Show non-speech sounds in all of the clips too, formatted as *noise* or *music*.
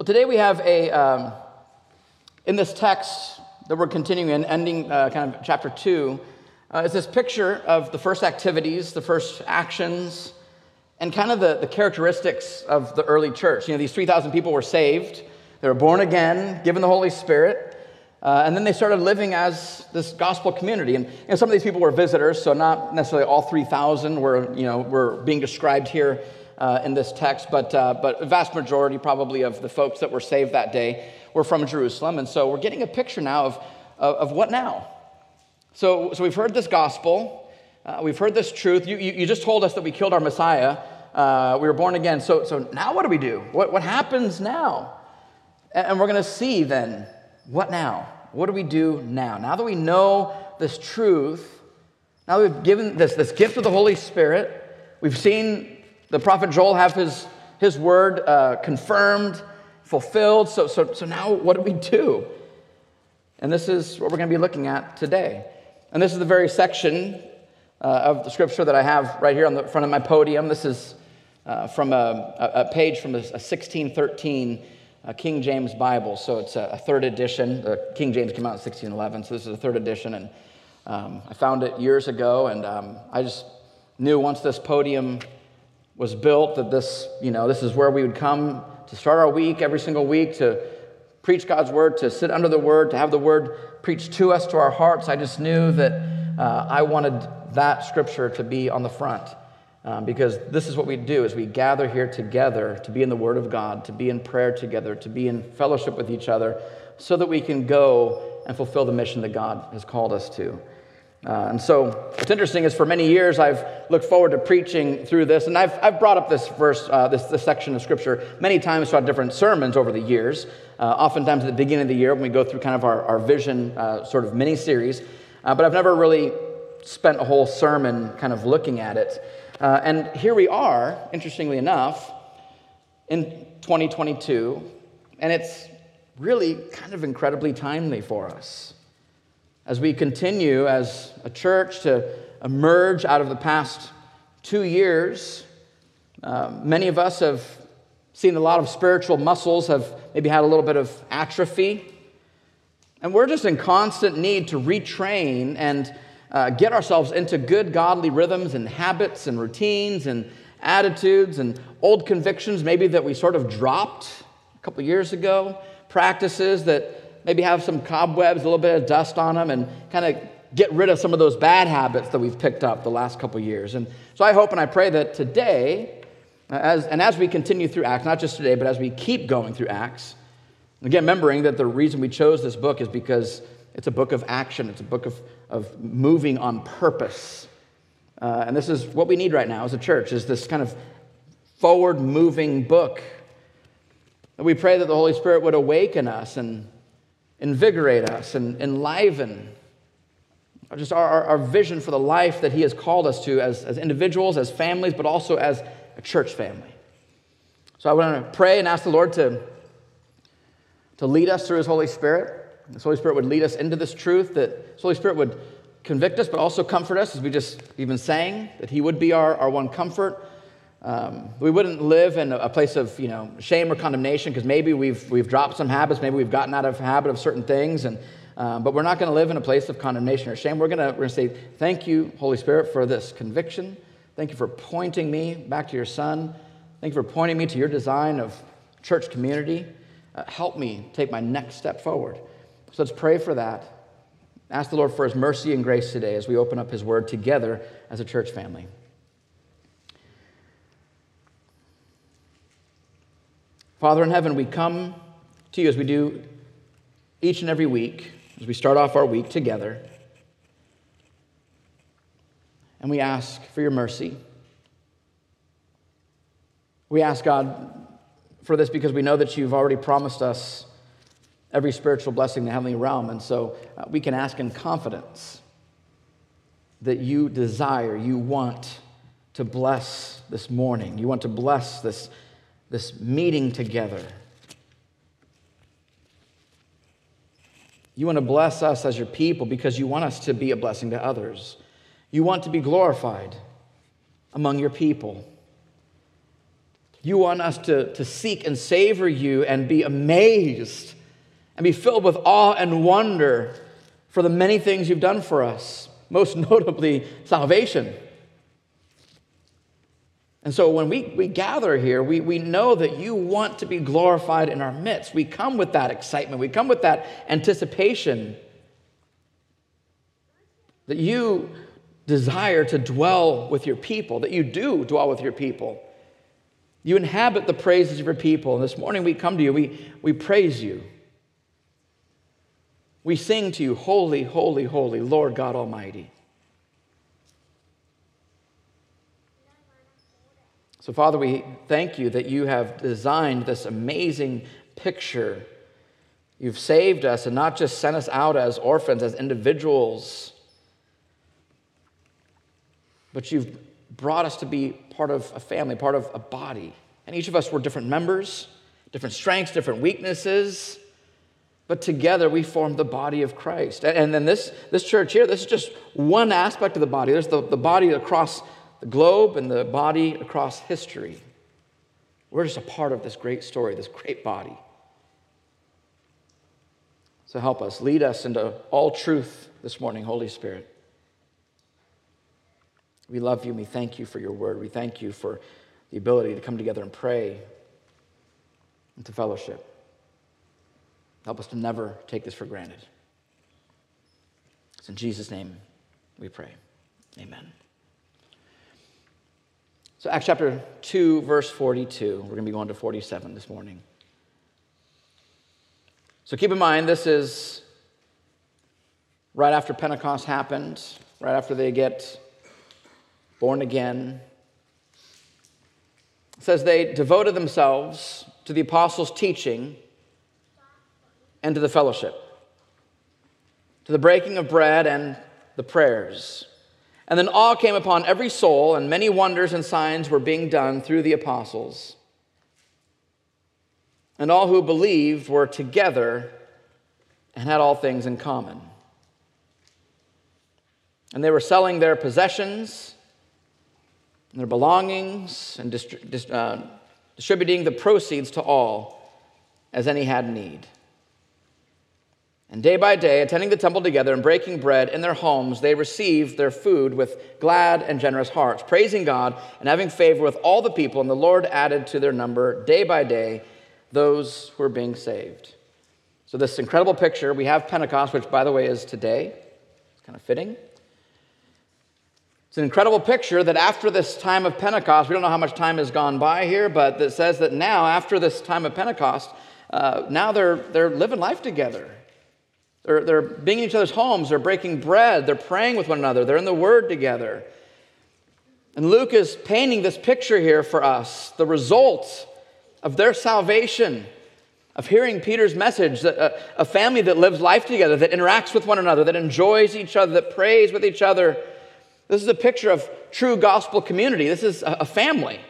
Well, today we have a, um, in this text that we're continuing in, ending uh, kind of chapter two, uh, is this picture of the first activities, the first actions, and kind of the, the characteristics of the early church. You know, these 3,000 people were saved, they were born again, given the Holy Spirit. Uh, and then they started living as this gospel community. And you know, some of these people were visitors, so not necessarily all 3,000 were, you know, were being described here uh, in this text, but, uh, but a vast majority probably of the folks that were saved that day were from Jerusalem. And so we're getting a picture now of, of, of what now? So, so we've heard this gospel, uh, we've heard this truth. You, you, you, just told us that we killed our Messiah, uh, we were born again. So, so now what do we do? What, what happens now? And, and we're going to see then what now? What do we do now? Now that we know this truth, now that we've given this, this gift of the Holy Spirit, we've seen the prophet Joel have his, his word uh, confirmed, fulfilled. So, so, so now what do we do? And this is what we're going to be looking at today. And this is the very section uh, of the scripture that I have right here on the front of my podium. This is uh, from a, a, page from a 1613 a King James Bible. So it's a, a third edition. The King James came out in 1611, so this is a third edition. And um, I found it years ago, and um, I just knew once this podium was built that this, you know, this is where we would come to start our week every single week to preach God's word, to sit under the word, to have the word preached to us, to our hearts. I just knew that uh, I wanted that scripture to be on the front. Um, because this is what we do is we gather here together to be in the word of god to be in prayer together to be in fellowship with each other so that we can go and fulfill the mission that god has called us to uh, and so what's interesting is for many years i've looked forward to preaching through this and i've, I've brought up this verse uh, this, this section of scripture many times throughout different sermons over the years uh, oftentimes at the beginning of the year when we go through kind of our, our vision uh, sort of mini series uh, but i've never really spent a whole sermon kind of looking at it uh, and here we are, interestingly enough, in 2022, and it's really kind of incredibly timely for us. As we continue as a church to emerge out of the past two years, uh, many of us have seen a lot of spiritual muscles have maybe had a little bit of atrophy. And we're just in constant need to retrain and uh, get ourselves into good godly rhythms and habits and routines and attitudes and old convictions maybe that we sort of dropped a couple years ago, practices that maybe have some cobwebs, a little bit of dust on them, and kind of get rid of some of those bad habits that we've picked up the last couple years. And so I hope and I pray that today, as, and as we continue through Acts, not just today, but as we keep going through Acts, again, remembering that the reason we chose this book is because it's a book of action, it's a book of, of moving on purpose. Uh, and this is what we need right now as a church, is this kind of forward moving book. And we pray that the Holy Spirit would awaken us and invigorate us and enliven just our, our vision for the life that He has called us to as, as individuals, as families, but also as a church family. So I want to pray and ask the Lord to, to lead us through His Holy Spirit. The Holy Spirit would lead us into this truth, that the Holy Spirit would convict us, but also comfort us, as we just even sang, that He would be our, our one comfort. Um, we wouldn't live in a place of you know shame or condemnation because maybe we've we've dropped some habits, maybe we've gotten out of habit of certain things, and um, but we're not going to live in a place of condemnation or shame. We're going to we're going to say thank you, Holy Spirit, for this conviction. Thank you for pointing me back to your Son. Thank you for pointing me to your design of church community. Uh, help me take my next step forward. So let's pray for that. Ask the Lord for his mercy and grace today as we open up his word together as a church family. Father in heaven, we come to you as we do each and every week, as we start off our week together. And we ask for your mercy. We ask, God, for this because we know that you've already promised us every spiritual blessing in the heavenly realm. And so uh, we can ask in confidence that you desire, you want to bless this morning. You want to bless this, this meeting together. You want to bless us as your people because you want us to be a blessing to others. You want to be glorified among your people. You want us to, to seek and savor you and be amazed and be filled with awe and wonder for the many things you've done for us, most *laughs* notably salvation. And so when we, we gather here, we, we know that you want to be glorified in our midst. We come with that excitement, we come with that anticipation that you desire to dwell with your people, that you do dwell with your people. You inhabit the praises of your people. And this morning we come to you, we, we praise you. We sing to you, Holy, holy, holy, Lord God Almighty. So, Father, we thank you that you have designed this amazing picture. You've saved us and not just sent us out as orphans, as individuals, but you've brought us to be part of a family, part of a body. And each of us were different members, different strengths, different weaknesses, but together we form the body of Christ. And then this, this church here, this is just one aspect of the body. There's the, the body across the globe and the body across history. We're just a part of this great story, this great body. So help us, lead us into all truth this morning, Holy Spirit. We love you and we thank you for your word. We thank you for the ability to come together and pray and to fellowship. Help us to never take this for granted. It's in Jesus' name we pray. Amen. So, Acts chapter 2, verse 42. We're going to be going to 47 this morning. So, keep in mind, this is right after Pentecost happened, right after they get born again. It says they devoted themselves to the apostles' teaching and to the fellowship, to the breaking of bread and the prayers. And then awe came upon every soul, and many wonders and signs were being done through the apostles. And all who believed were together and had all things in common. And they were selling their possessions and their belongings and distri- uh, distributing the proceeds to all as any had need. And day by day, attending the temple together and breaking bread in their homes, they received their food with glad and generous hearts, praising God and having favor with all the people. And the Lord added to their number day by day those who were being saved. So, this incredible picture, we have Pentecost, which, by the way, is today. It's kind of fitting. It's an incredible picture that after this time of Pentecost, we don't know how much time has gone by here, but it says that now, after this time of Pentecost, uh, now they're, they're living life together. They're, they're being in each other's homes, they're breaking bread, they're praying with one another, they're in the Word together. And Luke is painting this picture here for us the result of their salvation, of hearing Peter's message that a, a family that lives life together, that interacts with one another, that enjoys each other, that prays with each other. This is a picture of true gospel community. This is a, a family.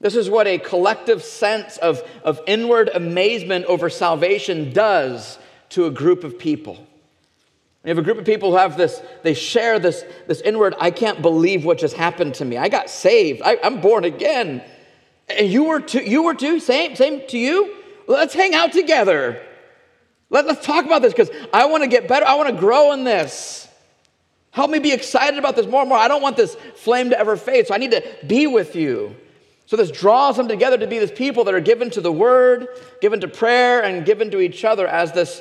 This is what a collective sense of, of inward amazement over salvation does to a group of people. You have a group of people who have this, they share this, this inward, I can't believe what just happened to me. I got saved. I, am born again. And you were too, you were too, same, same to you? Let's hang out together. Let, let's talk about this because I want to get better. I want to grow in this. Help me be excited about this more and more. I don't want this flame to ever fade, so I need to be with you. So, this draws them together to be this people that are given to the word, given to prayer, and given to each other as this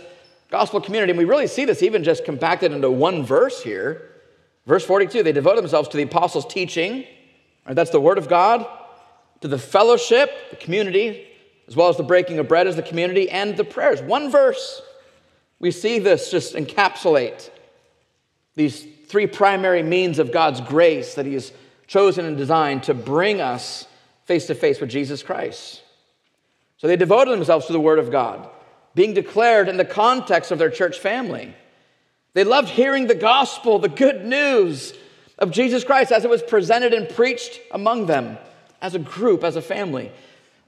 gospel community. And we really see this even just compacted into one verse here. Verse 42 they devote themselves to the apostles' teaching, right? that's the word of God, to the fellowship, the community, as well as the breaking of bread as the community, and the prayers. One verse. We see this just encapsulate these three primary means of God's grace that He has chosen and designed to bring us face to face with Jesus Christ. So they devoted themselves to the Word of God being declared in the context of their church family. They loved hearing the gospel, the good news of Jesus Christ as it was presented and preached among them as a group, as a family.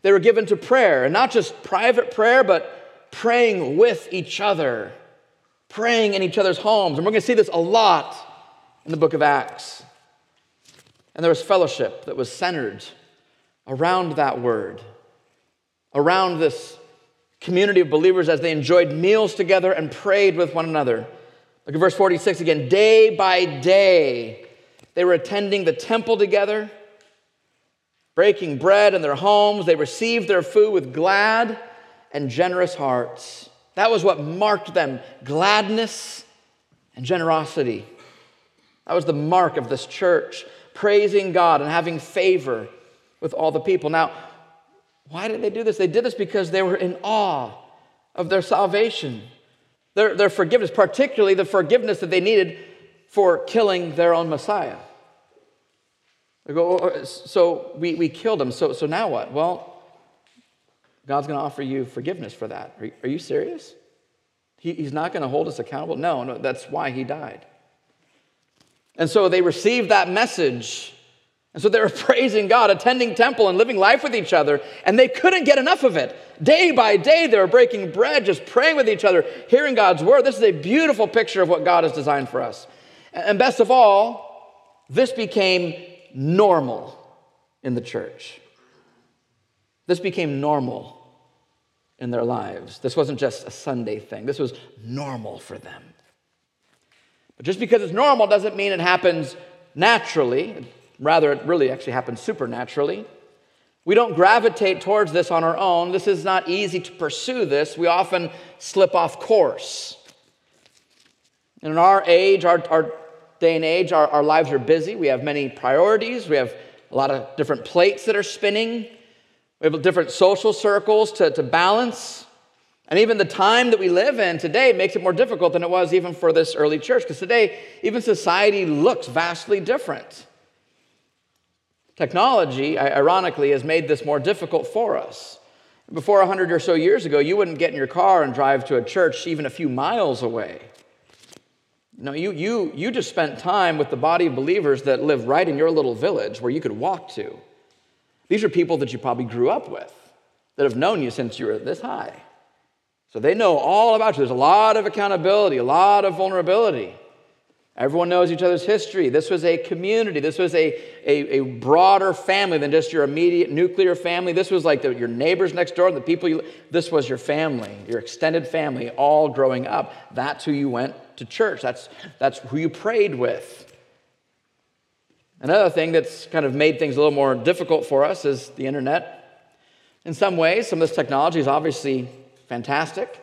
They were given to prayer, and not just private prayer, but praying with each other, praying in each other's homes. And we're going to see this a lot in the book of Acts. And there was fellowship that was centered around that word, around this community of believers as they enjoyed meals together and prayed with one another. Look at verse 46 again. Day by day, they were attending the temple together, breaking bread in their homes. They received their food with glad and generous hearts. That was what marked them gladness and generosity. That was the mark of this church, praising God and having favor with all the people. Now, why did they do this? They did this because they were in awe of their salvation, their, their forgiveness, particularly the forgiveness that they needed for killing their own Messiah. They go, oh, oh, so we, we killed him. So, so now what? Well, God's going to offer you forgiveness for that. Are, are you serious? He, he's not going to hold us accountable? No, no, that's why he died. And so they received that message and so they were *laughs* praising God, attending temple, and living life with each other, and they couldn't get enough of it. Day by day, they were breaking bread, just praying with each other, hearing God's word. This is a beautiful picture of what God has designed for us. And best of all, this became normal in the church. This became normal in their lives. This wasn't just a Sunday thing, this was normal for them. But just because it's normal doesn't mean it happens naturally. Rather, it really actually happens supernaturally. We don't gravitate towards this on our own. This is not easy to pursue this. We often slip off course. And in our age, our, our day and age, our, our lives are busy. We have many priorities. We have a lot of different plates that are spinning. We have different social circles to, to balance. And even the time that we live in today makes it more difficult than it was even for this early church, because today, even society looks vastly different. Technology, ironically, has made this more difficult for us. Before 100 or so years ago, you wouldn't get in your car and drive to a church even a few miles away. No, you, you, you just spent time with the body of believers that live right in your little village where you could walk to. These are people that you probably grew up with, that have known you since you were this high. So they know all about you. There's a lot of accountability, a lot of vulnerability. Everyone knows each other's history. This was a community. This was a, a, a broader family than just your immediate nuclear family. This was like the, your neighbors next door, the people you, this was your family, your extended family, all growing up. That's who you went to church. That's, that's who you prayed with. Another thing that's kind of made things a little more difficult for us is the internet. In some ways, some of this technology is obviously fantastic.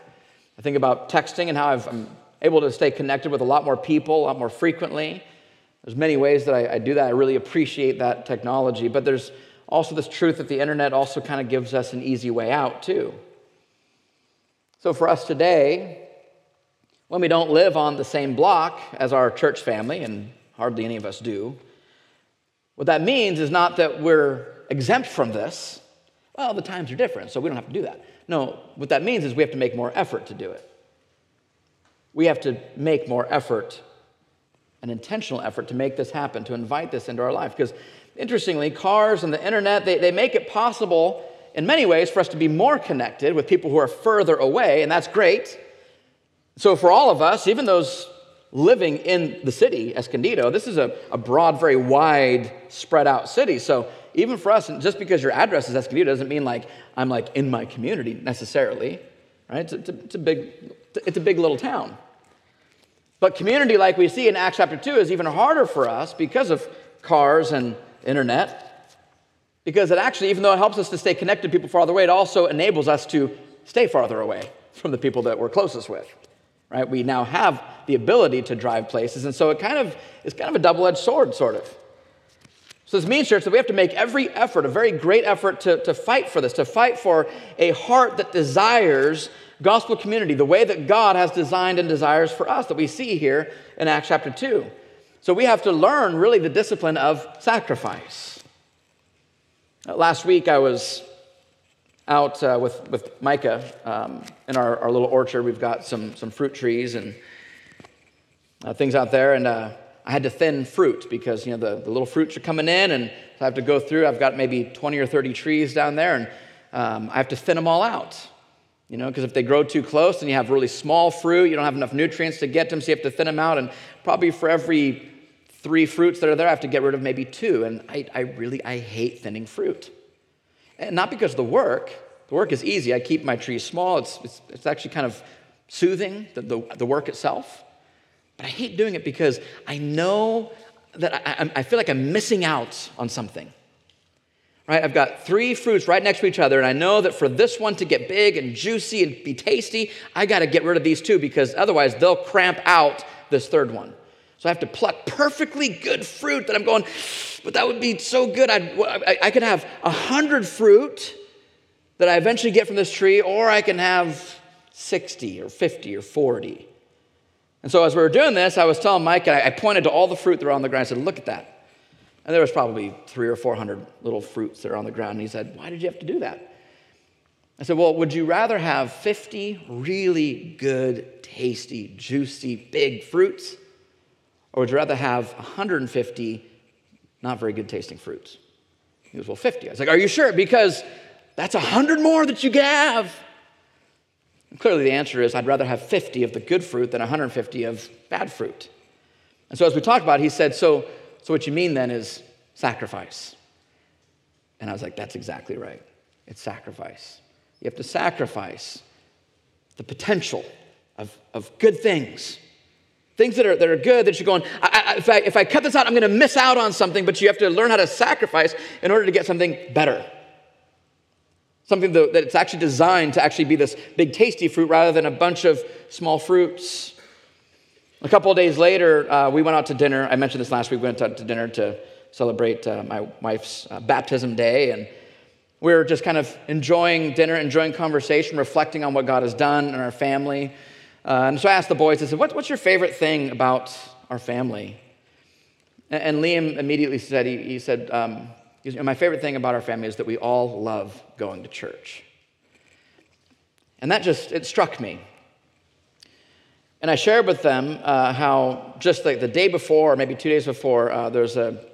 I think about texting and how I've, I'm able to stay connected with a lot more people, a lot more frequently. There's many ways that I, I do that. I really appreciate that technology. But there's also this truth that the internet also kind of gives us an easy way out, too. So for us today, when we don't live on the same block as our church family, and hardly any of us do, what that means is not that we're exempt from this. Well, the times are different, so we don't have to do that. No, what that means is we have to make more effort to do it we have to make more effort, an intentional effort to make this happen, to invite this into our life. Because interestingly, cars and the internet, they, they make it possible in many ways for us to be more connected with people who are further away, and that's great. So, for all of us, even those living in the city, Escondido, this is a, a broad, very wide, spread out city. So, even for us, just because your address is Escondido doesn't mean like I'm like in my community necessarily, right? It's a, it's a big it's a big little town. But community, like we see in Acts chapter 2, is even harder for us because of cars and internet. Because it actually, even though it helps us to stay connected to people farther away, it also enables us to stay farther away from the people that we're closest with. Right? We now have the ability to drive places, and so it kind of is kind of a double-edged sword, sort of. So this means, church, that we have to make every effort, a very great effort to, to fight for this, to fight for a heart that desires gospel community, the way that God has designed and desires for us that we see here in Acts chapter 2. So we have to learn really the discipline of sacrifice. Uh, last week I was out uh, with, with Micah um, in our, our little orchard. We've got some, some fruit trees and uh, things out there. And uh, I had to thin fruit because, you know, the, the little fruits are coming in and I have to go through. I've got maybe 20 or 30 trees down there and um, I have to thin them all out. You know, because if they grow too close and you have really small fruit, you don't have enough nutrients to get them, so you have to thin them out. And probably for every three fruits that are there, I have to get rid of maybe two. And I, I really, I hate thinning fruit. And not because of the work. The work is easy. I keep my trees small. It's, it's, it's actually kind of soothing, the, the, the, work itself. But I hate doing it because I know that I, I feel like I'm missing out on something. Right? I've got three fruits right next to each other, and I know that for this one to get big and juicy and be tasty, I got to get rid of these two because otherwise they'll cramp out this third one. So I have to pluck perfectly good fruit that I'm going, but that would be so good. I'd, I, I could have a hundred fruit that I eventually get from this tree, or I can have 60 or 50 or 40. And so as we were doing this, I was telling Mike, and I pointed to all the fruit that were on the ground. I said, Look at that. And there was probably three or 400 little fruits that are on the ground. And he said, Why did you have to do that? I said, Well, would you rather have 50 really good, tasty, juicy, big fruits? Or would you rather have 150 not very good tasting fruits? He goes, Well, 50. I was like, Are you sure? Because that's 100 more that you have. And clearly, the answer is I'd rather have 50 of the good fruit than 150 of bad fruit. And so, as we talked about, he said, So, so what you mean then is sacrifice. And I was like, That's exactly right. It's sacrifice. You have to sacrifice the potential of, of good things Things that are, that are good that you're going, I, I, if, I, if I cut this out, I'm going to miss out on something, but you have to learn how to sacrifice in order to get something better. Something that, it's actually designed to actually be this big tasty fruit rather than a bunch of small fruits. A couple of days later, uh, we went out to dinner. I mentioned this last week. We went out to dinner to celebrate uh, my wife's uh, baptism day. And we were just kind of enjoying dinner, enjoying conversation, reflecting on what God has done in our family. Uh, and so I asked the boys, I said, what, What's your favorite thing about our family? And, and Liam immediately said, He, he said, um, My favorite thing about our family is that we all love going to church. And that just, it struck me. And I shared with them uh, how just like the day before, or maybe two days before, uh, there's a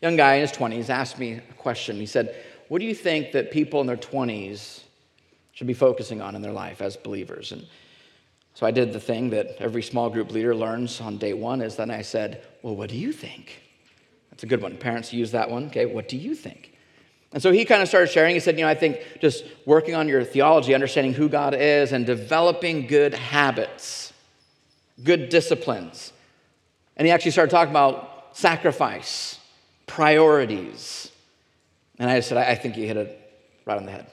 young guy in his 20s asked me a question. He said, What do you think that people in their 20s should be focusing on in their life as believers? And so I did the thing that every small group leader learns on day one is then I said, Well, what do you think? That's a good one. Parents use that one. Okay, what do you think? And so he kind of started sharing. He said, You know, I think just working on your theology, understanding who God is, and developing good habits, good disciplines. And he actually started talking about sacrifice, priorities. And I said, I think you hit it right on the head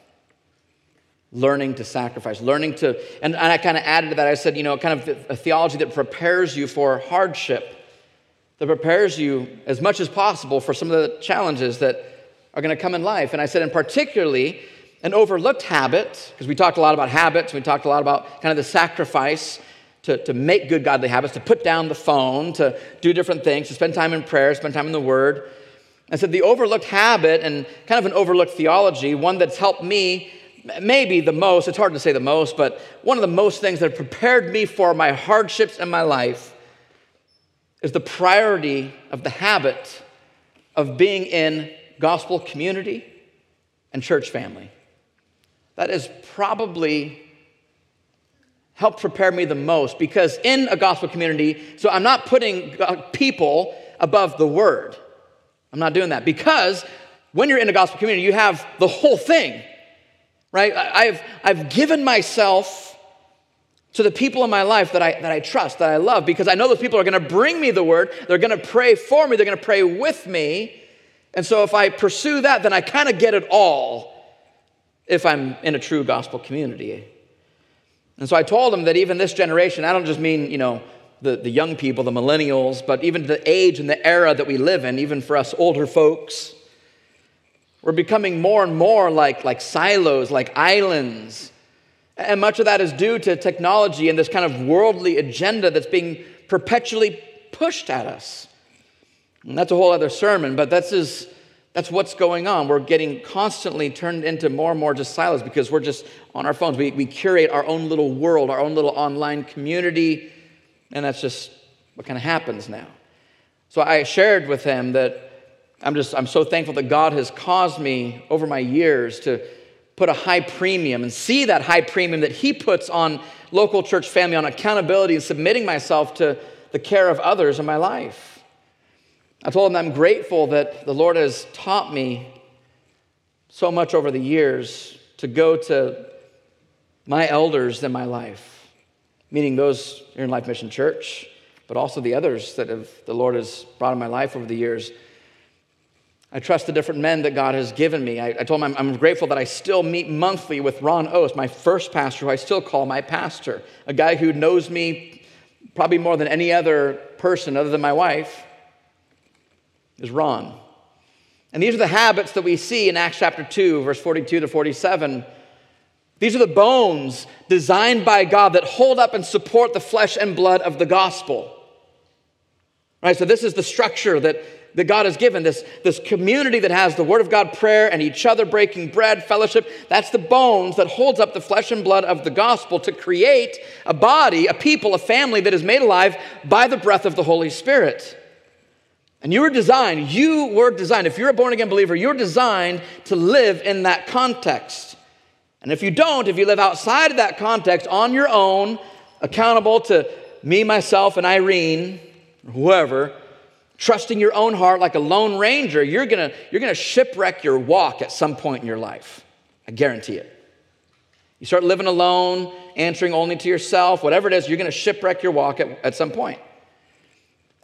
learning to sacrifice, learning to, and, I kind of added to that, I said, you know, kind of a theology that prepares you for hardship, that prepares you as much as possible for some of the challenges that are going to come in life. And I said, and particularly, an overlooked habit, because we talked a lot about habits, we talked a lot about kind of the sacrifice to, to make good godly habits, to put down the phone, to do different things, to spend time in prayer, spend time in the Word. I said, the overlooked habit and kind of an overlooked theology, one that's helped me maybe the most, it's hard to say the most, but one of the most things that prepared me for my hardships in my life is the priority of the habit of being in gospel community and church family. That is probably helped prepare me the most because in a gospel community, so I'm not putting people above the word. I'm not doing that because when you're in a gospel community, you have the whole thing right? I've, I've given myself to the people in my life that I, that I trust, that I love, because I know those people are going to bring me the word. They're going to pray for me. They're going to pray with me. And so if I pursue that, then I kind of get it all if I'm in a true gospel community. And so I told them that even this generation, I don't just mean, you know, the, the young people, the millennials, but even the age and the era that we live in, even for us older folks, we're becoming more and more like, like silos, like islands. And much of that is due to technology and this kind of worldly agenda that's being perpetually pushed at us. And that's a whole other sermon, but that's, is, that's what's going on. We're getting constantly turned into more and more just silos because we're just on our phones. We, we curate our own little world, our own little online community, and that's just what kind of happens now. So I shared with him that I'm just, I'm so thankful that God has caused me over my years to put a high premium and see that high premium that He puts on local church family, on accountability and submitting myself to the care of others in my life. I told him I'm grateful that the Lord has taught me so much over the years to go to my elders in my life, meaning those here in Life Mission Church, but also the others that have, the Lord has brought in my life over the years. I trust the different men that God has given me. I, I told him I'm, I'm, grateful that I still meet monthly with Ron Ost, my first pastor, who I still call my pastor, a guy who knows me probably more than any other person other than my wife, is Ron. And these are the habits that we see in Acts chapter 2, verse 42 to 47. These are the bones designed by God that hold up and support the flesh and blood of the gospel. Right? So, this is the structure that, that God has given this, this community that has the Word of God, prayer, and each other breaking bread, fellowship. That's the bones that holds up the flesh and blood of the gospel to create a body, a people, a family that is made alive by the breath of the Holy Spirit. And you were designed, you were designed, if you're a born again believer, you're designed to live in that context. And if you don't, if you live outside of that context on your own, accountable to me, myself, and Irene, whoever, trusting your own heart like a lone ranger, you're gonna, you're gonna shipwreck your walk at some point in your life. I guarantee it. You start living alone, answering only to yourself, whatever it is, you're gonna shipwreck your walk at, at some point.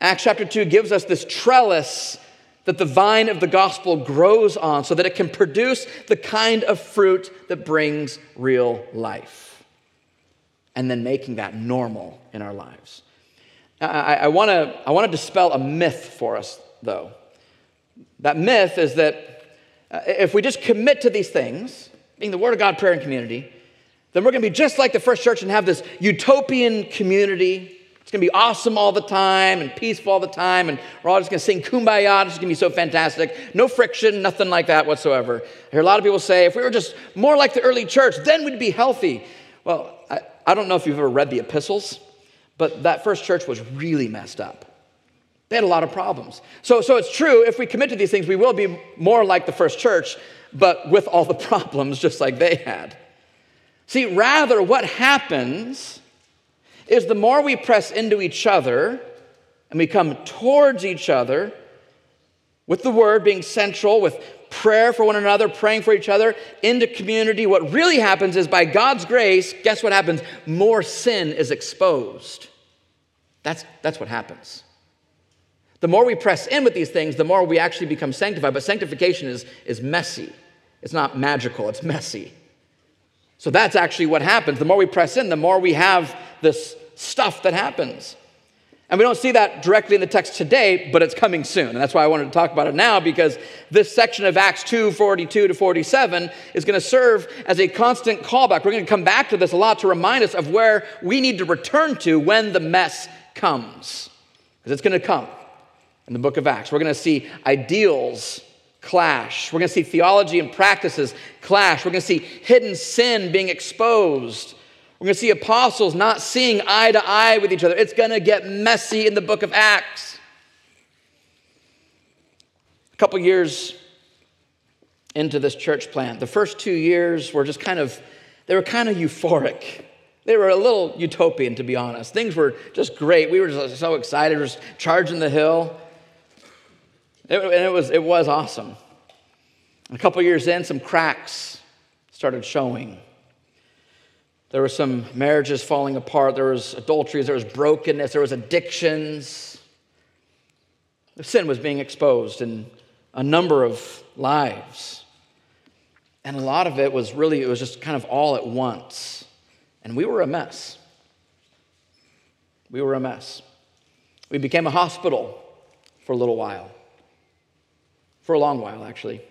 Acts chapter 2 gives us this trellis that the vine of the gospel grows on so that it can produce the kind of fruit that brings real life. And then making that normal in our lives. I, I want to I wanna dispel a myth for us, though. That myth is that uh, if we just commit to these things, being the Word of God, prayer, and community, then we're going to be just like the first church and have this utopian community it's going to be awesome all the time and peaceful all the time, and we're all just going to sing kumbaya. It's going to be so fantastic. No friction, nothing like that whatsoever. I hear a lot of people say, if we were just more like the early church, then we'd be healthy. Well, I, I don't know if you've ever read the epistles, but that first church was really messed up. They had a lot of problems. So, so it's true, if we commit to these things, we will be more like the first church, but with all the *laughs* problems just like they had. See, rather, what happens is the more we press into each other and we come towards each other, with the word being central, with prayer for one another, praying for each other, into community, what really happens is by God's grace, guess what happens? More sin is exposed. That's, that's what happens. The more we press in with these things, the more we actually become sanctified. But sanctification is, is messy. It's not magical, it's messy. So that's actually what happens. The more we press in, the more we have this stuff that happens. And we don't see that directly in the text today, but it's coming soon. And that's why I wanted to talk about it now, because this section of Acts 2 42 to 47 is going to serve as a constant callback. We're going to come back to this a lot to remind us of where we need to return to when the mess comes. Because it's going to come in the book of Acts. We're going to see ideals clash, we're going to see theology and practices clash, we're going to see hidden sin being exposed. We're going to see apostles not seeing eye to eye with each other. It's going to get messy in the book of Acts. A couple years into this church plant, the first two years were just kind of, they were kind of euphoric. They were a little utopian, to be honest. Things were just great. We were just so excited, we were just charging the hill. It, and it was, it was awesome. A couple years in, some cracks started showing. There were some marriages falling apart. There was adulteries. There was brokenness. There was addictions. Sin was being exposed in a number of lives. And a lot of it was really, it was just kind of all at once. And we were a mess. We were a mess. We became a hospital for a little while, for a long while, actually.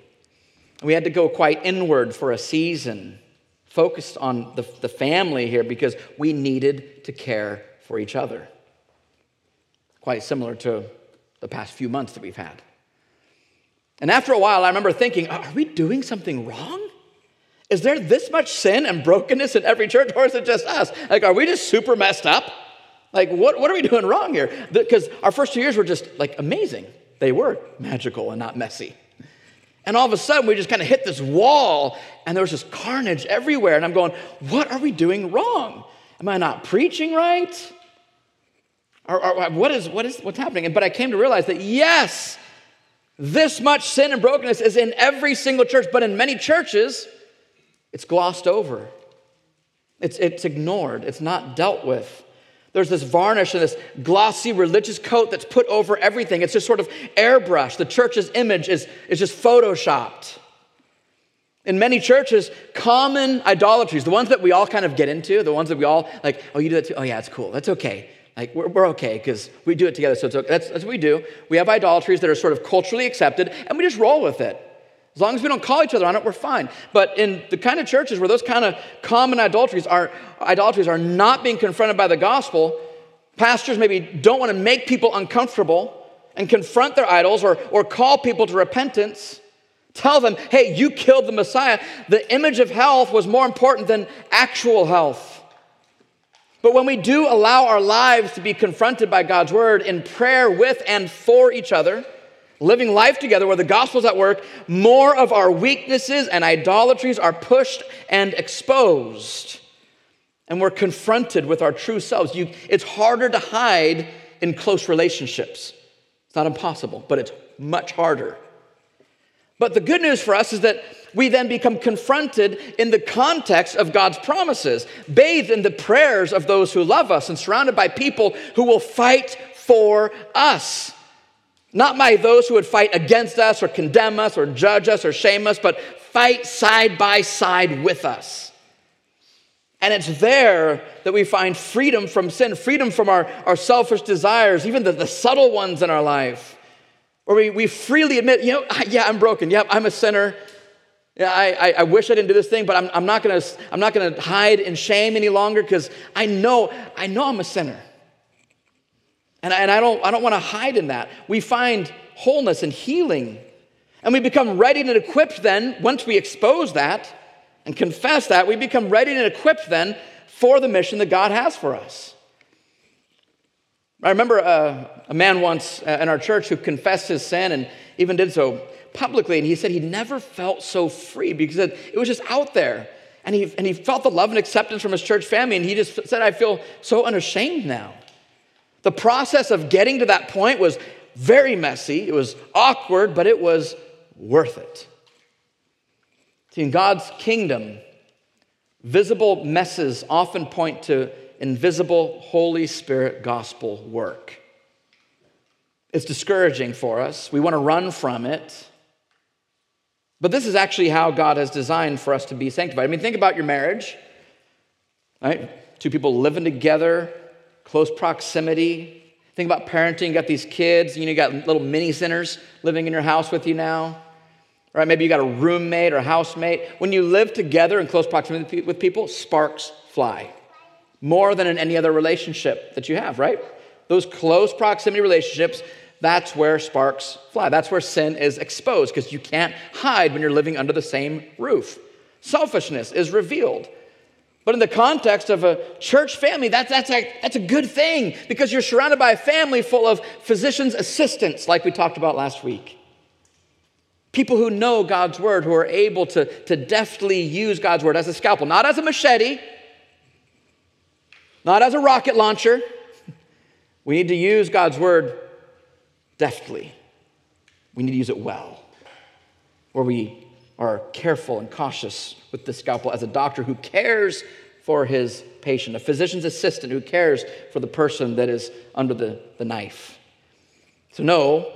We had to go quite inward for a season focused on the, the family here because we needed to care for each other. Quite similar to the past few months that we've had. And after a while, I remember thinking, are we doing something wrong? Is there this much sin and brokenness in every church, or is it just us? Like, are we just super messed up? Like, what, what are we doing wrong here? Because our first two years were just like amazing. They were magical and not messy. And all of a sudden, we just kind of hit this wall, and there was just carnage everywhere. And I'm going, what are we doing wrong? Am I not preaching right? Or, or what is, what is what's happening? And but I came to realize that yes, This much sin and brokenness is in every single church, but in many churches, it's glossed over. It's, it's ignored. It's not dealt with. There's this varnish and this glossy religious coat that's put over everything. It's just sort of airbrushed. The church's image is, is just photoshopped. In many churches, common idolatries, the ones that we all kind of get into, the ones that we all like, oh, you do that too? Oh, yeah, it's cool. That's okay. Like, we're, we're okay because we do it together, so it's okay. That's, that's what we do. We have idolatries that are sort of culturally accepted, and we just roll with it. As long as we don't call each other on it, we're fine. But in the kind of churches where those kind of common idolatries are, idolatries are not being confronted by the gospel, pastors maybe don't want to make people uncomfortable and confront their idols or, or call people to repentance. Tell them, hey, you killed the Messiah. The image of health was more important than actual health. But when we do allow our lives to be confronted by God's word in prayer with and for each other, living life together where the gospel's at work, more of our weaknesses and idolatries are pushed and exposed. And we're confronted with our true selves. You, it's harder to hide in close relationships. It's not impossible, but it's much harder. But the good news for us is that we then become confronted in the context of God's promises, bathed in the prayers of those who love us, and surrounded by people who will fight for us. Not by those who would fight against us or condemn us or judge us or shame us, but fight side by side with us. And it's there that we find freedom from sin, freedom from our, our selfish desires, even the, the subtle ones in our life, where we, we freely admit, you know, yeah, I'm broken. Yep, I'm a sinner. Yeah, I, I, I wish I didn't do this thing, but I'm, I'm not gonna I'm not gonna hide in shame any longer because I know I know I'm a sinner. And, and I don't, I don't want to hide in that. We find wholeness and healing. And we become ready and equipped then, once we expose that and confess that, we become ready and equipped then for the mission that God has for us. I remember a, a man once uh, in our church who confessed his sin and even did so publicly, and he said he never felt so free because it was just out there. And he, and he felt the love and acceptance from his church family, and he just said, I feel so unashamed now. The process of getting to that point was very messy, it was awkward, but it was worth it. See, in God's kingdom, visible messes often point to invisible Holy Spirit gospel work. It's discouraging for us. We want to run from it. But this is actually how God has designed for us to be sanctified. I mean, think about your marriage, right? Two people living together, close proximity. Think about parenting. You got these kids, you know, you got little mini sinners living in your house with you now. Right? Maybe you got a roommate or housemate. When you live together in close proximity with people, sparks fly. More than in any other relationship that you have, right? Those close proximity relationships, that's where sparks fly. That's where sin is exposed because you can't hide when you're living under the same roof. Selfishness is revealed. But in the context of a church family, that's, that's, a, that's a good thing because you're surrounded by a family full of physician's assistants, like we talked about last week. People who know God's word, who are able to, to deftly use God's word as a scalpel, not as a machete, not as a rocket launcher. We need to use God's word deftly. We need to use it well, where we are careful and cautious with the scalpel as a doctor who cares for his patient, a physician's assistant who cares for the person that is under the, the knife. So, no,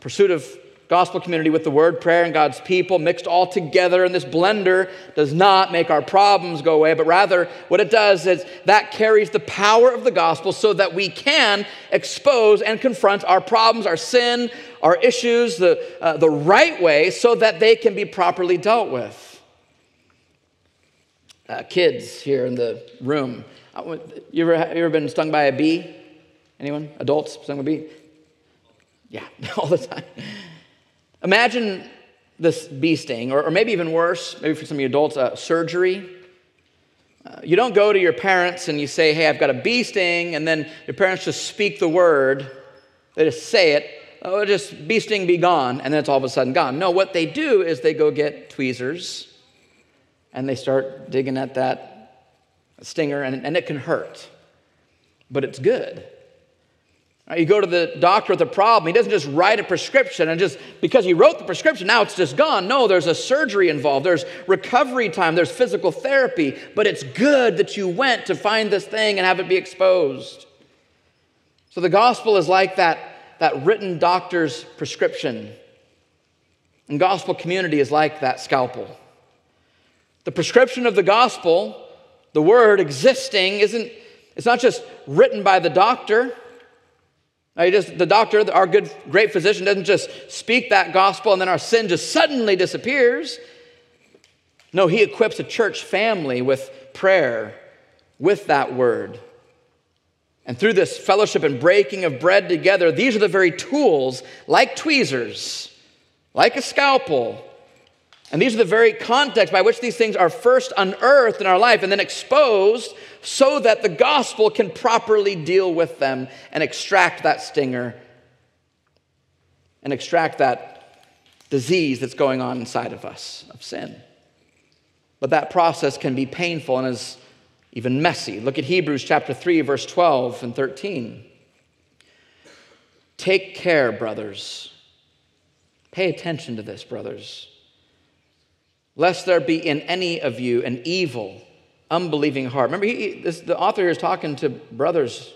pursuit of gospel community with the word, prayer, and God's people mixed all together in this blender does not make our problems go away, but rather what it does is that carries the power of the gospel so that we can expose and confront our problems, our sin, our issues the, uh, the right way so that they can be properly dealt with. Uh, kids here in the room, uh, you ever, you ever been stung by a bee? Anyone? Adults stung by a bee? Yeah, *laughs* all the time. Imagine this bee sting, or, or maybe even worse, maybe for some of you adults, uh, surgery. Uh, you don't go to your parents and you say, Hey, I've got a bee sting, and then your parents just speak the word, they just say it, oh, just bee sting, be gone, and then it's all of a sudden gone. No, what they do is they go get tweezers and they start digging at that stinger, and, and it can hurt, but it's good. Uh, you go to the doctor with a problem, he doesn't just write a prescription and just because he wrote the prescription, now it's just gone. No, there's a surgery involved, there's recovery time, there's physical therapy, but it's good that you went to find this thing and have it be exposed. So the gospel is like that, that written doctor's prescription. And gospel community is like that scalpel. The prescription of the gospel, the word existing, isn't it's not just written by the doctor. Just, the doctor, our good, great physician, doesn't just speak that gospel and then our sin just suddenly disappears. No, he equips a church family with prayer, with that word. And through this fellowship and breaking of bread together, these are the very tools, like tweezers, like a scalpel. And these are the very context by which these things are first unearthed in our life and then exposed so that the gospel can properly deal with them and extract that stinger and extract that disease that's going on inside of us of sin. But that process can be painful and is even messy. Look at Hebrews chapter 3 verse 12 and 13. Take care, brothers. Pay attention to this, brothers. Lest there be in any of you an evil unbelieving heart. Remember, he, this, the author here is talking to brothers.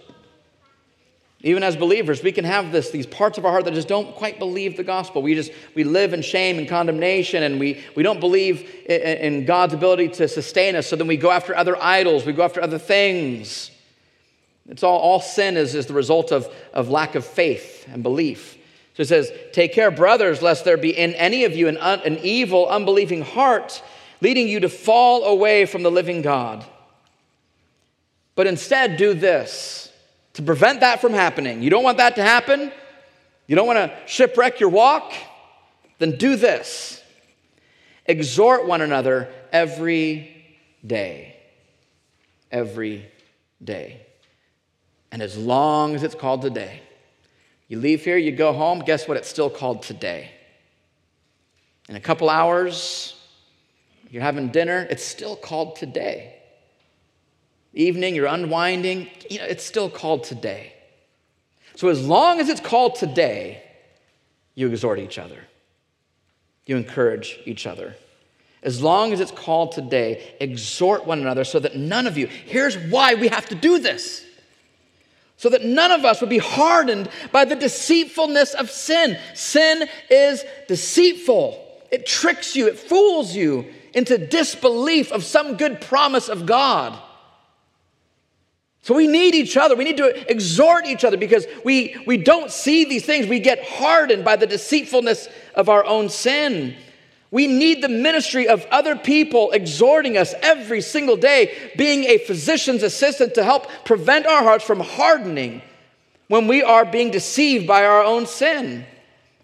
Even as believers, we can have this, these parts of our heart that just don't quite believe the gospel. We just we live in shame and condemnation, and we, we don't believe in, in God's ability to sustain us. So then we go after other idols, we go after other things. It's all, all sin is, is the result of, of lack of faith and belief. So it says, Take care, brothers, lest there be in any of you an, an evil, unbelieving heart leading you to fall away from the living God. But instead, do this to prevent that from happening. You don't want that to happen? You don't want to shipwreck your walk? Then do this exhort one another every day. Every day. And as long as it's called today, you leave here, you go home, guess what? It's still called today. In a couple hours, you're having dinner, it's still called today. Evening, you're unwinding, you know, it's still called today. So as long as it's called today, you exhort each other. You encourage each other. As long as it's called today, exhort one another so that none of you, here's why we have to do this. So that none of us would be hardened by the deceitfulness of sin. Sin is deceitful, it tricks you, it fools you, into disbelief of some good promise of God. So we need each other. We need to exhort each other because we, we don't see these things. We get hardened by the deceitfulness of our own sin. We need the ministry of other people exhorting us every single day, being a physician's assistant to help prevent our hearts from hardening when we are being deceived by our own sin.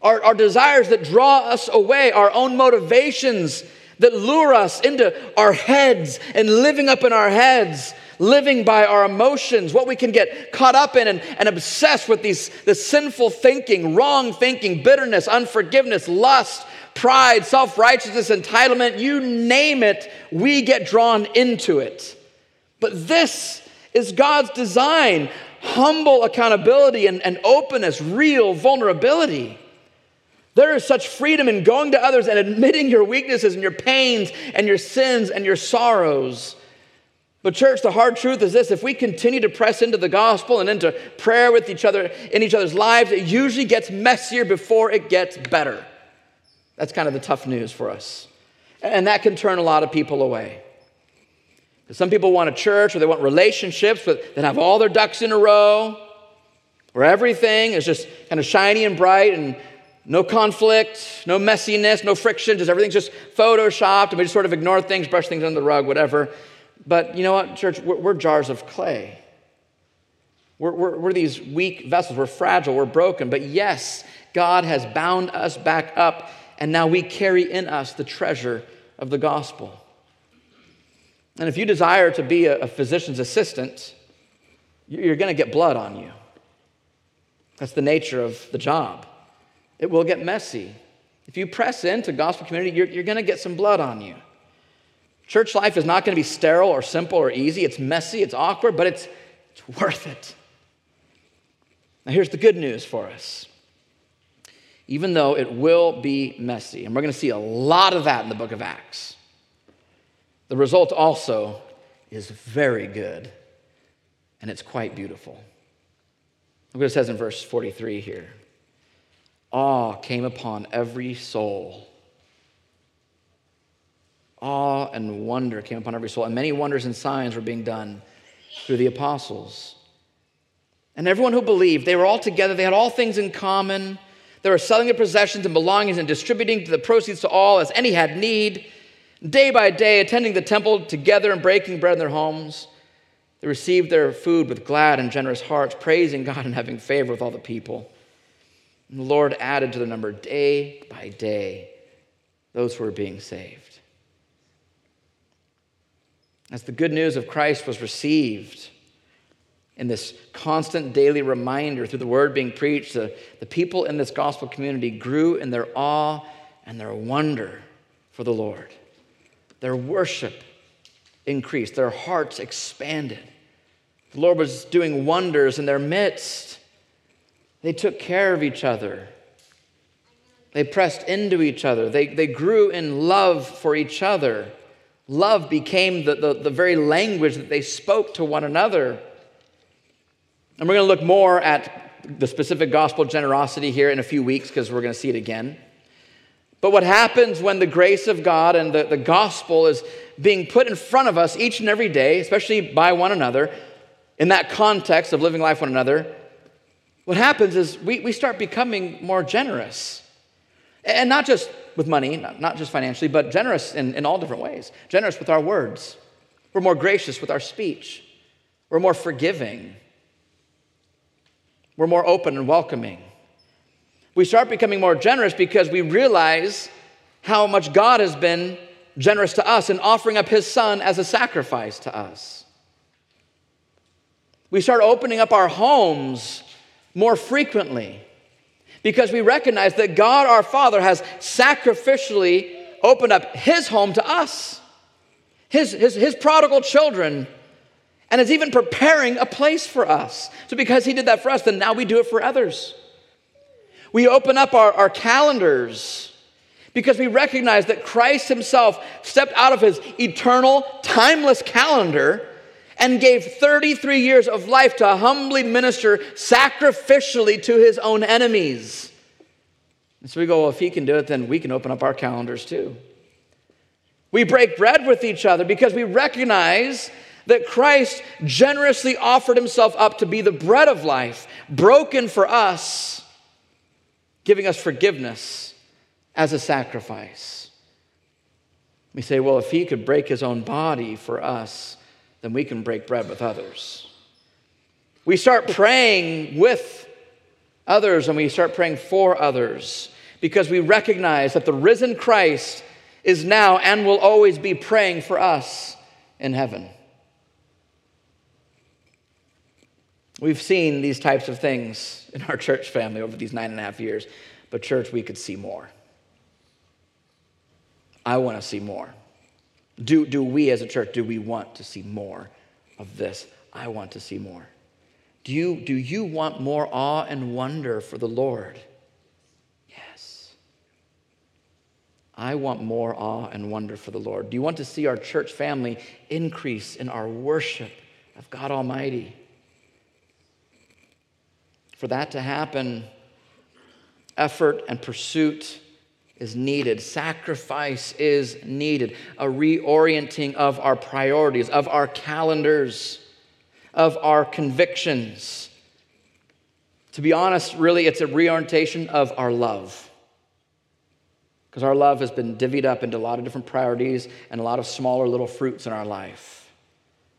Our, our desires that draw us away, our own motivations that lure us into our heads and living up in our heads, living by our emotions, what we can get caught up in and, and obsessed with these the sinful thinking, wrong thinking, bitterness, unforgiveness, lust, pride, self righteousness, entitlement you name it, we get drawn into it. But this is God's design humble accountability and, and openness, real vulnerability. There is such freedom in going to others and admitting your weaknesses and your pains and your sins and your sorrows. But, church, the hard truth is this if we continue to press into the gospel and into prayer with each other in each other's lives, it usually gets messier before it gets better. That's kind of the tough news for us. And that can turn a lot of people away. Some people want a church or they want relationships, but they have all their ducks in a row, where everything is just kind of shiny and bright and no conflict, no messiness, no friction, just everything's just photoshopped, and we just sort of ignore things, brush things under the rug, whatever. But you know what, church? We're, we're jars of clay. We're, we're, we're these weak vessels. We're fragile. We're broken. But yes, God has bound us back up, and now we carry in us the treasure of the gospel. And if you desire to be a, a physician's assistant, you're going to get blood on you. That's the nature of the job. It will get messy. If you press into gospel community, you're, you're going to get some blood on you. Church life is not going to be sterile or simple or easy. It's messy, it's awkward, but it's, it's worth it. Now, here's the good news for us. Even though it will be messy, and we're going to see a lot of that in the book of Acts, the result also is very good and it's quite beautiful. Look what it says in verse 43 here awe came upon every soul. Awe and wonder came upon every soul, and many wonders and signs were being done through the apostles. And everyone who believed, they were all together, they had all things in common. They were selling their possessions and belongings and distributing the proceeds to all as any had need. Day by day, attending the temple together and breaking bread in their homes. They received their food with glad and generous hearts, praising God and having favor with all the people. And the Lord added to the number day by day those who were being saved. As the good news of Christ was received, in this constant daily reminder through the word being preached, the, the people in this gospel community grew in their awe and their wonder for the Lord. Their worship increased, their hearts expanded. The Lord was doing wonders in their midst. They took care of each other. They pressed into each other. They, they grew in love for each other. Love became the, the, the very language that they spoke to one another. And we're going to look more at the specific gospel generosity here in a few weeks because we're going to see it again. But what happens when the grace of God and the, the gospel is being put in front of us each and every day, especially by one another, in that context of living life one another, what happens is we, we start becoming more generous. And not just with money, not, just financially, but generous in, in all different ways. Generous with our words. We're more gracious with our speech. We're more forgiving. We're more open and welcoming. We start becoming more generous because we realize how much God has been generous to us in offering up his son as a sacrifice to us. We start opening up our homes more frequently because we recognize that God our Father has sacrificially opened up his home to us, his, his, his prodigal children and is even preparing a place for us. So, because He did that for us, then now we do it for others. We open up our, our calendars because we recognize that Christ Himself stepped out of His eternal, timeless calendar and gave 33 years of life to humbly minister sacrificially to His own enemies. And so we go, well, if He can do it, then we can open up our calendars too. We break bread with each other because we recognize that Christ generously offered himself up to be the bread of life, broken for us, giving us forgiveness as a sacrifice. We say, well, if he could break his own body for us, then we can break bread with others. We start praying with others and we start praying for others because we recognize that the risen Christ is now and will always be praying for us in heaven. We've seen these types of things in our church family over these nine and a half years, but, church, we could see more. I want to see more. Do, do we as a church, do we want to see more of this? I want to see more. Do you, do you want more awe and wonder for the Lord? Yes. I want more awe and wonder for the Lord. Do you want to see our church family increase in our worship of God Almighty? For that to happen, effort and pursuit is needed, sacrifice is needed, a reorienting of our priorities, of our calendars, of our convictions. To be honest, really, it's a reorientation of our love. Because our love has been divvied up into a lot of different priorities and a lot of smaller little fruits in our life.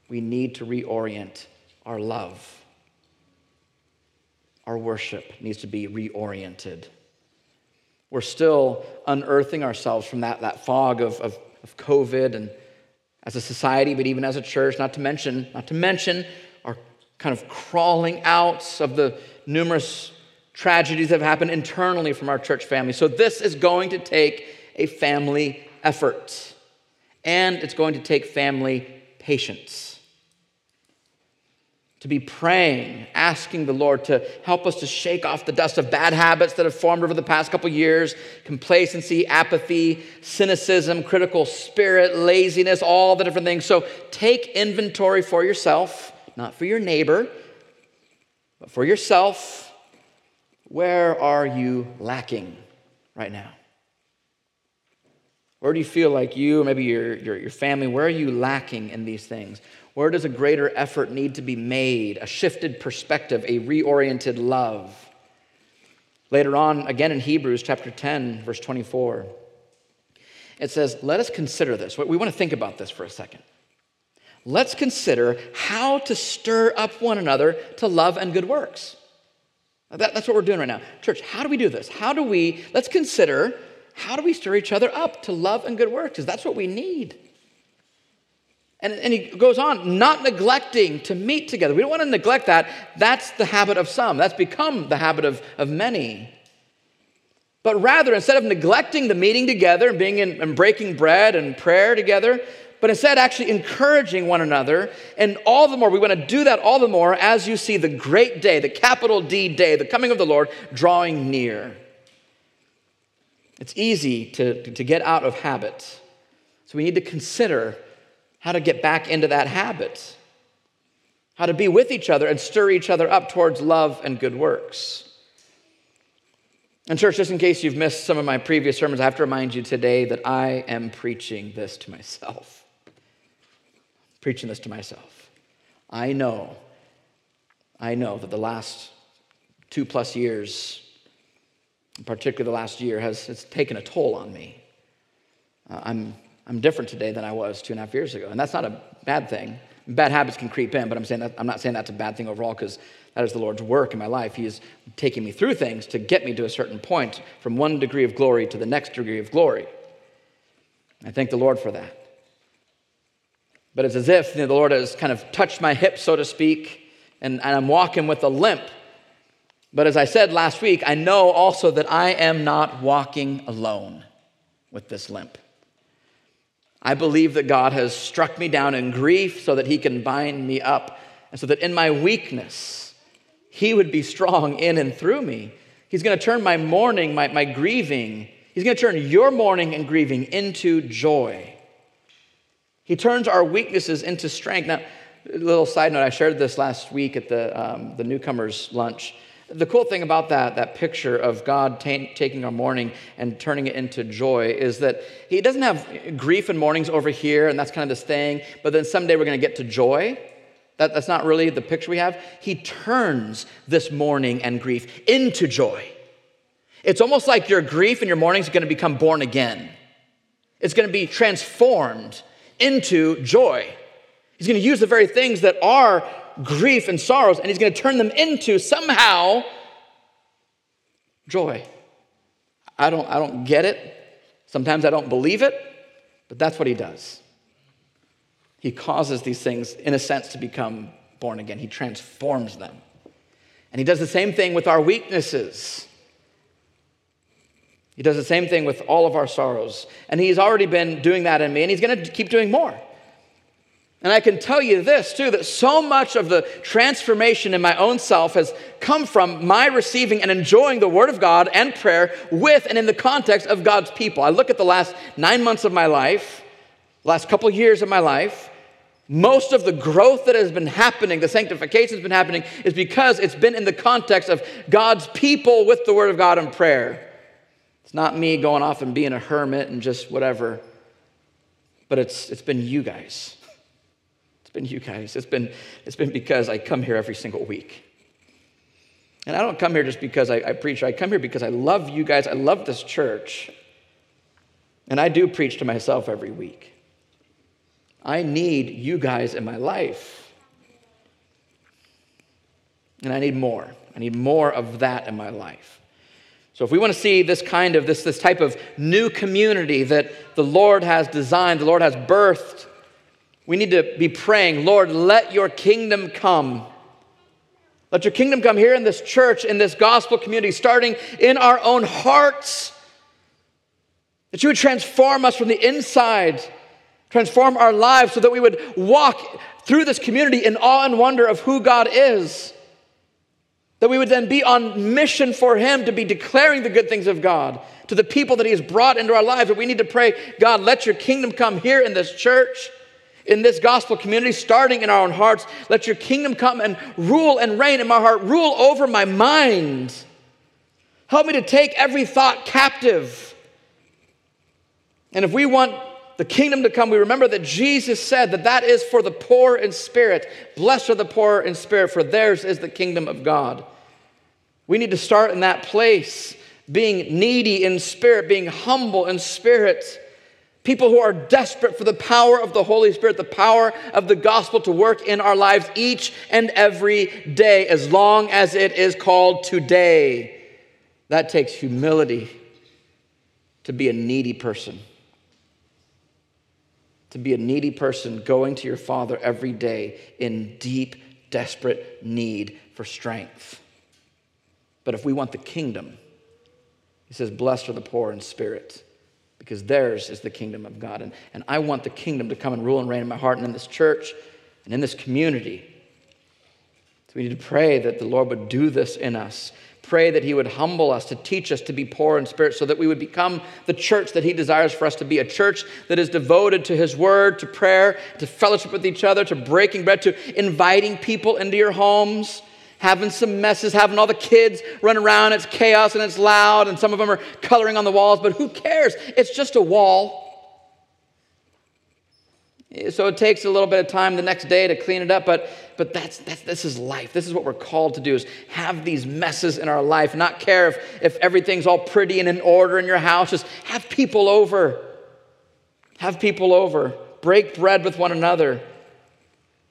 We need to reorient our love our worship needs to be reoriented. We're still unearthing ourselves from that, that fog of, of, of COVID and as a society, but even as a church, not to mention, not to mention our kind of crawling out of the numerous tragedies that have happened internally from our church family. So this is going to take a family effort. And it's going to take family patience. To be praying, asking the Lord to help us to shake off the dust of bad habits that have formed over the past couple years complacency, apathy, cynicism, critical spirit, laziness, all the different things. So take inventory for yourself, not for your neighbor, but for yourself. Where are you lacking right now? Where do you feel like you, maybe your, your, your family, where are you lacking in these things? Where does a greater effort need to be made? A shifted perspective, a reoriented love. Later on, again in Hebrews chapter 10, verse 24, it says, Let us consider this. We want to think about this for a second. Let's consider how to stir up one another to love and good works. That, that's what we're doing right now. Church, how do we do this? How do we, let's consider how do we stir each other up to love and good works? Because that's what we need. And, and he goes on, not neglecting to meet together. We don't want to neglect that. That's the habit of some, that's become the habit of, of many. But rather, instead of neglecting the meeting together and being in and breaking bread and prayer together, but instead actually encouraging one another, and all the more, we want to do that all the more as you see the great day, the capital D day, the coming of the Lord drawing near. It's easy to, to get out of habit. So we need to consider how to get back into that habit, how to be with each other and stir each other up towards love and good works. And, church, just in case you've missed some of my previous sermons, I have to remind you today that I am preaching this to myself. Preaching this to myself. I know, I know that the last two plus years, particularly the last year, has, has taken a toll on me. Uh, I'm I'm different today than I was two and a half years ago. And that's not a bad thing. Bad habits can creep in, but I'm, saying that, I'm not saying that's a bad thing overall because that is the Lord's work in my life. He is taking me through things to get me to a certain point from one degree of glory to the next degree of glory. I thank the Lord for that. But it's as if you know, the Lord has kind of touched my hip, so to speak, and, and I'm walking with a limp. But as I said last week, I know also that I am not walking alone with this limp. I believe that God has struck me down in grief so that he can bind me up, and so that in my weakness, he would be strong in and through me. He's going to turn my mourning, my, my grieving, he's going to turn your mourning and grieving into joy. He turns our weaknesses into strength. Now, a little side note I shared this last week at the, um, the newcomers' lunch. The cool thing about that, that picture of God taking our mourning and turning it into joy is that He doesn't have grief and mournings over here, and that's kind of this thing, but then someday we're going to get to joy. That, that's not really the picture we have. He turns this mourning and grief into joy. It's almost like your grief and your mourning is going to become born again, it's going to be transformed into joy. He's going to use the very things that are grief and sorrows, and he's going to turn them into somehow joy. I don't, I don't get it. Sometimes I don't believe it, but that's what he does. He causes these things, in a sense, to become born again. He transforms them. And he does the same thing with our weaknesses. He does the same thing with all of our sorrows. And he's already been doing that in me, and he's going to keep doing more. And I can tell you this too that so much of the transformation in my own self has come from my receiving and enjoying the Word of God and prayer with and in the context of God's people. I look at the last nine months of my life, last couple years of my life. Most of the growth that has been happening, the sanctification has been happening, is because it's been in the context of God's people with the Word of God and prayer. It's not me going off and being a hermit and just whatever, but it's, it's been you guys. It's been you guys. It's been, it's been because I come here every single week. And I don't come here just because I, I preach. I come here because I love you guys. I love this church. And I do preach to myself every week. I need you guys in my life. And I need more. I need more of that in my life. So if we want to see this kind of this, this type of new community that the Lord has designed, the Lord has birthed, we need to be praying, Lord, let your kingdom come. Let your kingdom come here in this church, in this gospel community, starting in our own hearts. That you would transform us from the inside Transform our lives so that we would walk through this community in awe and wonder of who God is. That we would then be on mission for Him to be declaring the good things of God to the people that He has brought into our lives. But we need to pray, God, let your kingdom come here in this church, in this gospel community, starting in our own hearts. Let your kingdom come and rule and reign in my heart, rule over my mind. Help me to take every thought captive. And if we want the kingdom to come, we remember that Jesus said that that is for the poor in spirit. Blessed are the poor in spirit, for theirs is the kingdom of God. We need to start in that place, being needy in spirit, being humble in spirit. People who are desperate for the power of the Holy Spirit, the power of the gospel to work in our lives each and every day, as long as it is called today. That takes humility to be a needy person to be a needy person going to your Father every day in deep, desperate need for strength. But if we want the kingdom, he says, Blessed are the poor in spirit, because theirs is the kingdom of God. And, and I want the kingdom to come and rule and reign in my heart and in this church and in this community. So we need to pray that the Lord would do this in us pray that He would humble us, to teach us to be poor in spirit, so that we would become the church that He desires for us to be a church that is devoted to His word, to prayer, to fellowship with each other, to breaking bread, to inviting people into your homes. Having some messes, having all the kids run around, it's chaos and it's loud, and some of them are coloring on the walls, but who cares? It's just a wall. So it takes a little bit of time the next day to clean it up, but, but that's, that's, this is life. This is what we're called to do is have these messes in our life, not care if, if everything's all pretty and in order in your house. Just have people over. Have people over. Break bread with one another.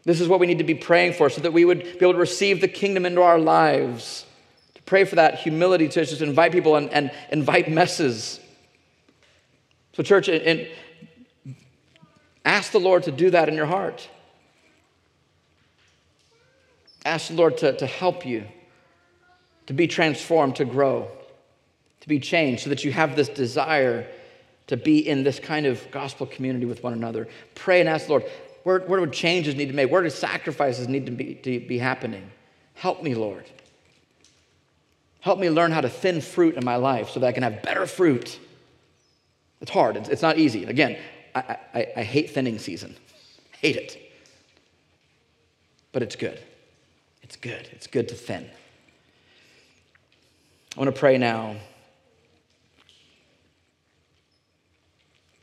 This is what we need to be praying for so that we would be able to receive the kingdom into our lives. To pray for that humility to just invite people and, and invite messes. So, church, in, Ask the Lord to do that in your heart. Ask the Lord to, to help you to be transformed, to grow, to be changed, so that you have this desire to be in this kind of gospel community with one another. Pray and ask the Lord, where, where do changes need to be made? Where do sacrifices need to be, to be happening? Help me, Lord. Help me learn how to thin fruit in my life so that I can have better fruit. It's hard, it's, it's not easy. Again, I, I, I hate thinning season. Hate it. But it's good. It's good. It's good to thin. I want to pray now.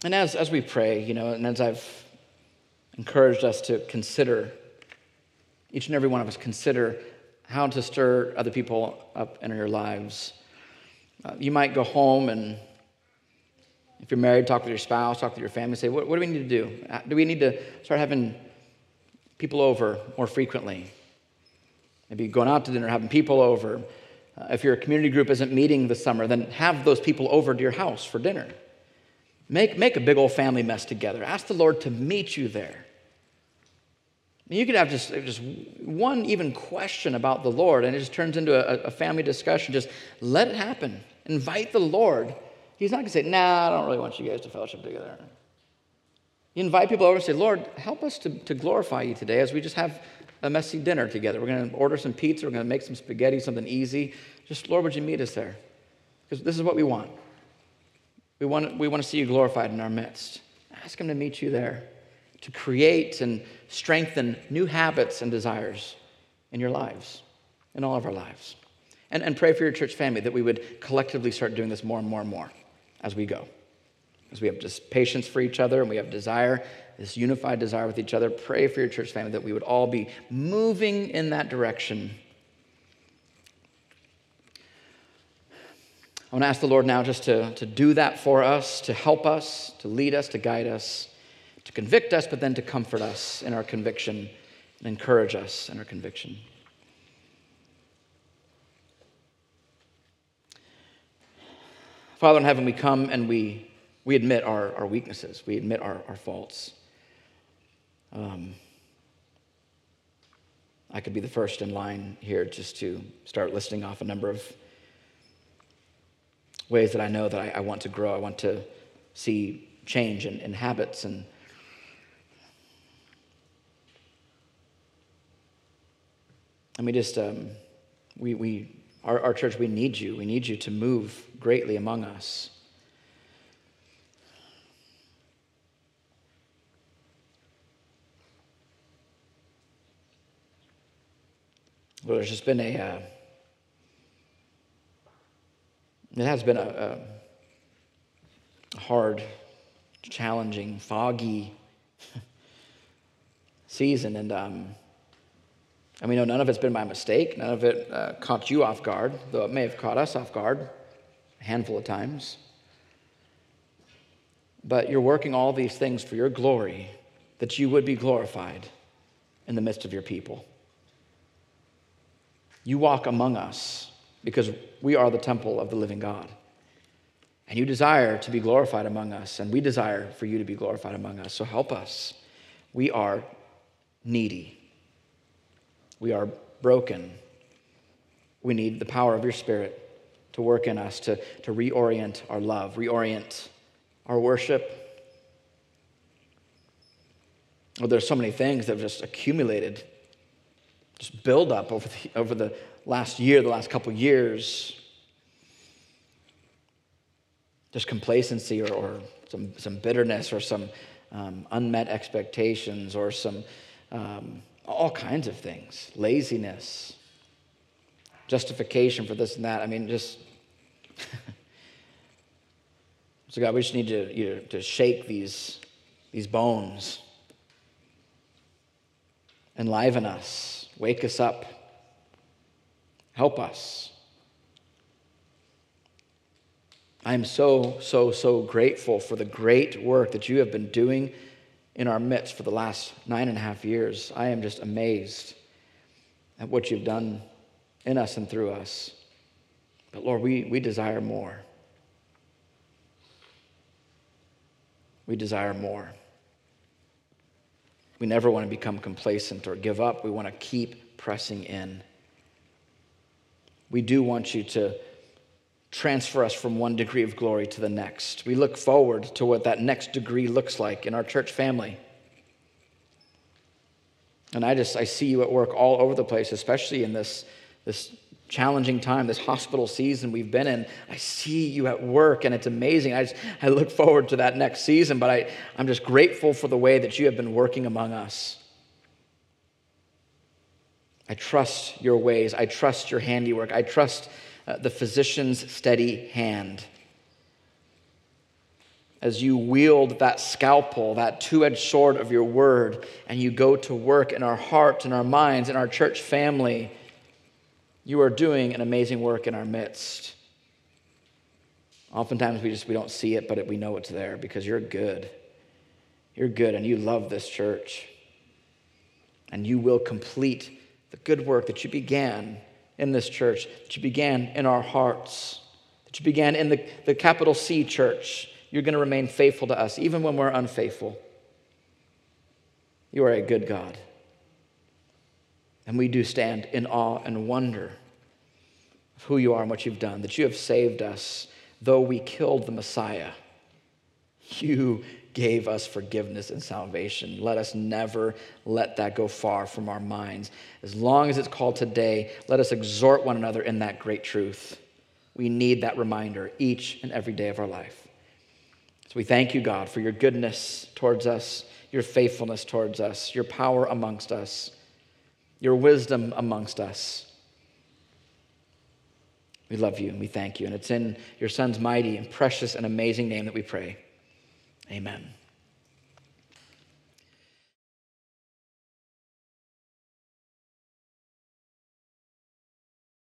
And as, as we pray, you know, and as I've encouraged us to consider, each and every one of us consider how to stir other people up in your lives. Uh, you might go home and if you're married, talk with your spouse, talk with your family, say, what, what do we need to do? Uh, do we need to start having people over more frequently? Maybe going out to dinner, having people over. Uh, if your community group isn't meeting this summer, then have those people over to your house for dinner. Make, make a big old family mess together. Ask the Lord to meet you there. You could have just, just one even question about the Lord, and it just turns into a, a family discussion. Just let it happen. Invite the Lord He's not going to say, nah, I don't really want you guys to fellowship together. You invite people over and say, Lord, help us to, to glorify you today as we just have a messy dinner together. We're going to order some pizza. We're going to make some spaghetti, something easy. Just, Lord, would you meet us there? Because this is what we want. We want, we want to see you glorified in our midst. Ask Him to meet you there, to create and strengthen new habits and desires in your lives, in all of our lives. And, and pray for your church family that we would collectively start doing this more and more and more as we go. As we have just patience for each other and we have desire, this unified desire with each other, pray for your church family that we would all be moving in that direction. I want to ask the Lord now just to, to do that for us, to help us, to lead us, to guide us, to convict us, but then to comfort us in our conviction and encourage us in our conviction. Father in heaven, we come and we, we admit our, our weaknesses, we admit our, our faults. Um, I could be the first in line here just to start listing off a number of ways that I know that I, I want to grow. I want to see change in, in habits and And we just, um, we, we, our, our church, we need you. We need you to move greatly among us. Well, there's just been a, uh, it has been a, a hard, challenging, foggy *laughs* season. And um, and we know none of it's been by mistake. None of it uh, caught you off guard, though it may have caught us off guard a handful of times. But you're working all these things for your glory, that you would be glorified in the midst of your people. You walk among us because we are the temple of the living God. And you desire to be glorified among us, and we desire for you to be glorified among us. So help us. We are needy. We are broken. We need the power of your Spirit to work in us, to, to reorient our love, reorient our worship. Oh, there's so many things that have just accumulated, just build up over the, over the last year, the last couple years. Just complacency or, or some, some bitterness or some um, unmet expectations or some um, all kinds of things laziness, justification for this and that. I mean, just. *laughs* so, God, we just need to, you know, to shake these, these bones, enliven us, wake us up, help us. I am so, so, so grateful for the great work that you have been doing in our midst for the last nine and a half years. I am just amazed at what you've done in us and through us. But Lord, we, we desire more. We desire more. We never want to become complacent or give up. We want to keep pressing in. We do want you to transfer us from one degree of glory to the next. We look forward to what that next degree looks like in our church family. And I just I see you at work all over the place, especially in this, this challenging time, this hospital season we've been in. I see you at work and it's amazing. I, just, I look forward to that next season, but I, I'm just grateful for the way that you have been working among us. I trust your ways. I trust your handiwork. I trust uh, the physician's steady hand. As you wield that scalpel, that two edged sword of your word, and you go to work in our hearts, in our minds, in our church family, you are doing an amazing work in our midst. Oftentimes we just we don't see it, but we know it's there because you're good. You're good and you love this church. And you will complete the good work that you began in this church, that you began in our hearts, that you began in the, the capital C church. You're going to remain faithful to us, even when we're unfaithful. You are a good God. And we do stand in awe and wonder of who you are and what you've done, that you have saved us, though we killed the Messiah. You gave us forgiveness and salvation. Let us never let that go far from our minds. As long as it's called today, let us exhort one another in that great truth. We need that reminder each and every day of our life. So we thank you, God, for your goodness towards us, your faithfulness towards us, your power amongst us, your wisdom amongst us. We love you and we thank you. And it's in your Son's mighty and precious and amazing name that we pray. Amen.